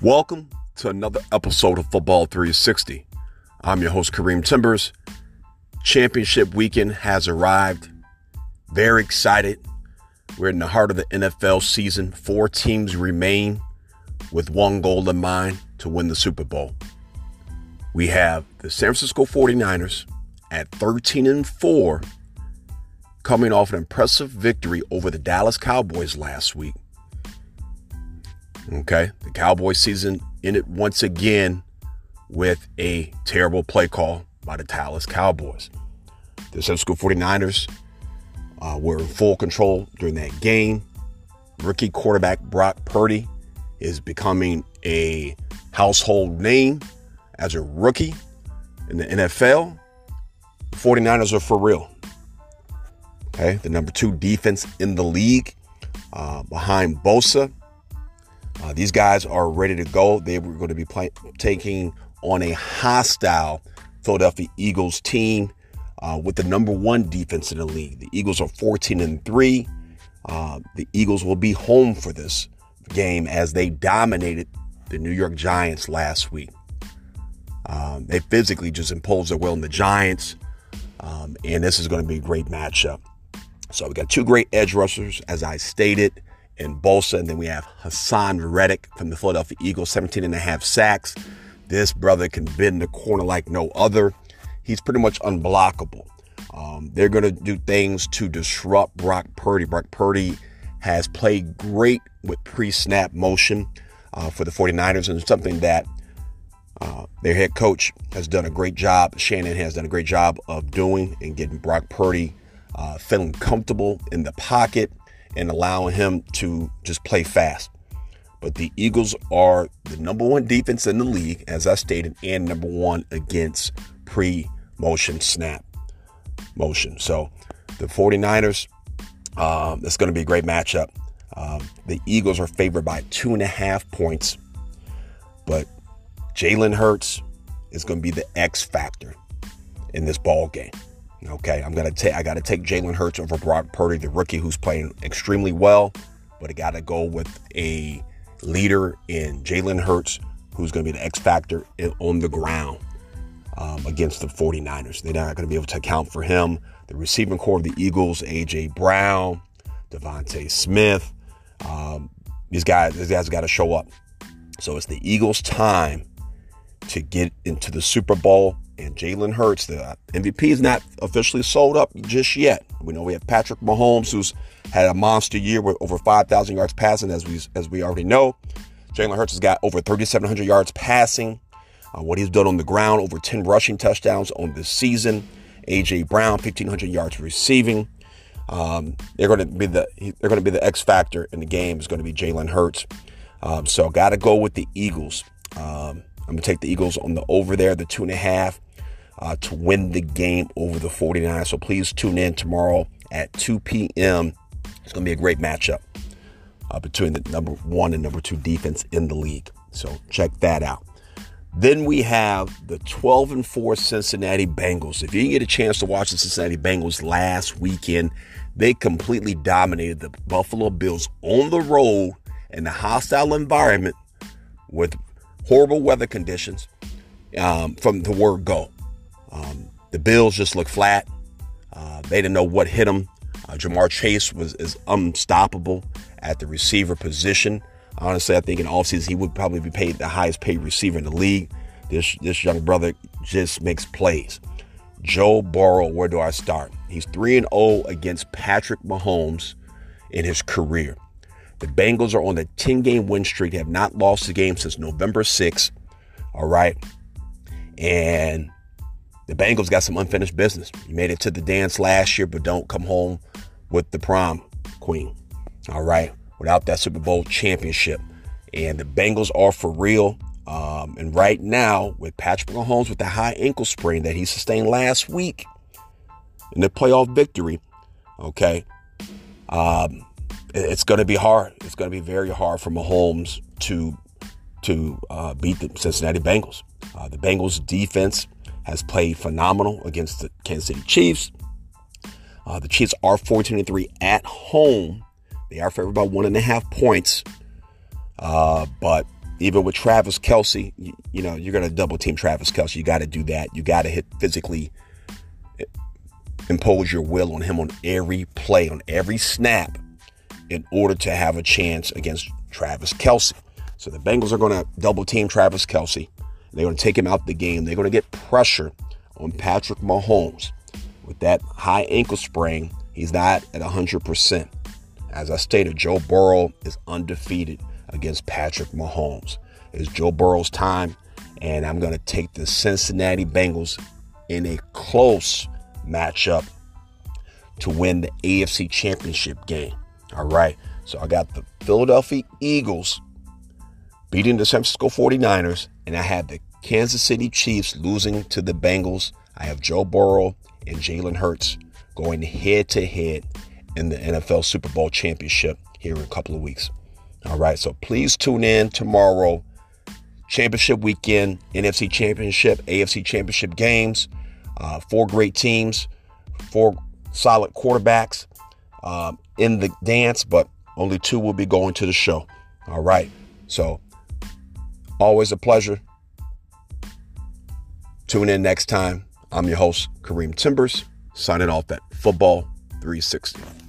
Welcome to another episode of Football 360. I'm your host, Kareem Timbers. Championship weekend has arrived. Very excited. We're in the heart of the NFL season. Four teams remain with one goal in mind to win the Super Bowl. We have the San Francisco 49ers at 13 and 4 coming off an impressive victory over the Dallas Cowboys last week. Okay, the Cowboys season ended once again with a terrible play call by the Dallas Cowboys. The San Francisco 49ers uh, were in full control during that game. Rookie quarterback Brock Purdy is becoming a household name as a rookie in the NFL. The 49ers are for real. Okay, the number two defense in the league uh, behind Bosa uh, these guys are ready to go. They were going to be play- taking on a hostile Philadelphia Eagles team uh, with the number one defense in the league. The Eagles are 14 and three. Uh, the Eagles will be home for this game as they dominated the New York Giants last week. Um, they physically just imposed their will on the Giants, um, and this is going to be a great matchup. So we got two great edge rushers, as I stated and Bosa. And then we have Haason Reddick from the Philadelphia Eagles, 17 and a half sacks. This brother can bend the corner like no other. He's pretty much unblockable. Um, they're going to do things to disrupt Brock Purdy. Brock Purdy has played great with pre snap motion uh, for the 49ers, and something that uh, their head coach has done a great job. Shanahan has done a great job of doing and getting Brock Purdy uh, feeling comfortable in the pocket and allowing him to just play fast. But the Eagles are the number one defense in the league, as I stated, and number one against pre motion snap motion. So the 49ers, um, it's going to be a great matchup. Um, the Eagles are favored by two and a half points, but Jalen Hurts is going to be the X factor in this ball game. Okay, I'm gonna take I gotta take Jalen Hurts over Brock Purdy, the rookie who's playing extremely well, but I gotta go with a leader in Jalen Hurts, who's gonna be the X factor on the ground um, against the 49ers. They're not gonna be able to account for him. The receiving core of the Eagles, AJ Brown, DeVonta Smith, um, these guys, these guys got to show up. So it's the Eagles' time to get into the Super Bowl and Jalen Hurts. The MVP is not officially sold up just yet. We know we have Patrick Mahomes, who's had a monster year with over 5,000 yards passing, as we as we already know. Jalen Hurts has got over 3,700 yards passing. Uh, what he's done on the ground, over 10 rushing touchdowns on this season. AJ Brown, 1,500 yards receiving. Um, they're going to be the they're going to be the X factor in the game. Is going to be Jalen Hurts. Um, so got to go with the Eagles. Um, I'm going to take the Eagles on the over there, the two and a half uh, to win the game over the 49ers. So please tune in tomorrow at 2 p.m. It's going to be a great matchup uh, between the number one and number two defense in the league. So check that out. Then we have the 12 and 4 Cincinnati Bengals. If you didn't get a chance to watch the Cincinnati Bengals last weekend, they completely dominated the Buffalo Bills on the road in a hostile environment with horrible weather conditions um, from the word go. The Bills just look flat. Uh, they didn't know what hit them. Uh, Ja'Marr Chase was is unstoppable at the receiver position. Honestly, I think in offseason he would probably be paid the highest paid receiver in the league. This this young brother just makes plays. Joe Burrow, where do I start? He's 3 and 0 against Patrick Mahomes in his career. The Bengals are on the 10 game win streak, have not lost a game since November 6th. All right. And the Bengals got some unfinished business. You made it to the dance last year, but don't come home with the prom queen. All right, without that Super Bowl championship. And the Bengals are for real. Um, and right now, with Patrick Mahomes with the high ankle sprain that he sustained last week in the playoff victory, okay, um, it's going to be hard. It's going to be very hard for Mahomes to to uh, beat the Cincinnati Bengals. Uh, the Bengals defense has played phenomenal against the Kansas City Chiefs. Uh, the Chiefs are 14 3 at home. They are favored by one and a half points. Uh, but even with Travis Kelce, you, you know, you're going to double team Travis Kelce. You got to do that. You got to hit physically impose your will on him on every play, on every snap, in order to have a chance against Travis Kelce. So the Bengals are going to double team Travis Kelce. They're going to take him out the game. They're going to get pressure on Patrick Mahomes. With that high ankle sprain, he's not at 100%. As I stated, Joe Burrow is undefeated against Patrick Mahomes. It's Joe Burrow's time, and I'm going to take the Cincinnati Bengals in a close matchup to win the AFC Championship game. All right. So I got the Philadelphia Eagles beating the San Francisco 49ers, and I have the Kansas City Chiefs losing to the Bengals. I have Joe Burrow and Jalen Hurts going head to head in the NFL Super Bowl championship here in a couple of weeks. All right, so please tune in tomorrow. Championship weekend, NFC Championship, AFC Championship games. Uh, four great teams, four solid quarterbacks uh, in the dance, but only two will be going to the show. All right, so always a pleasure. Tune in next time. I'm your host, Kareem Timbers, signing off at Football 360.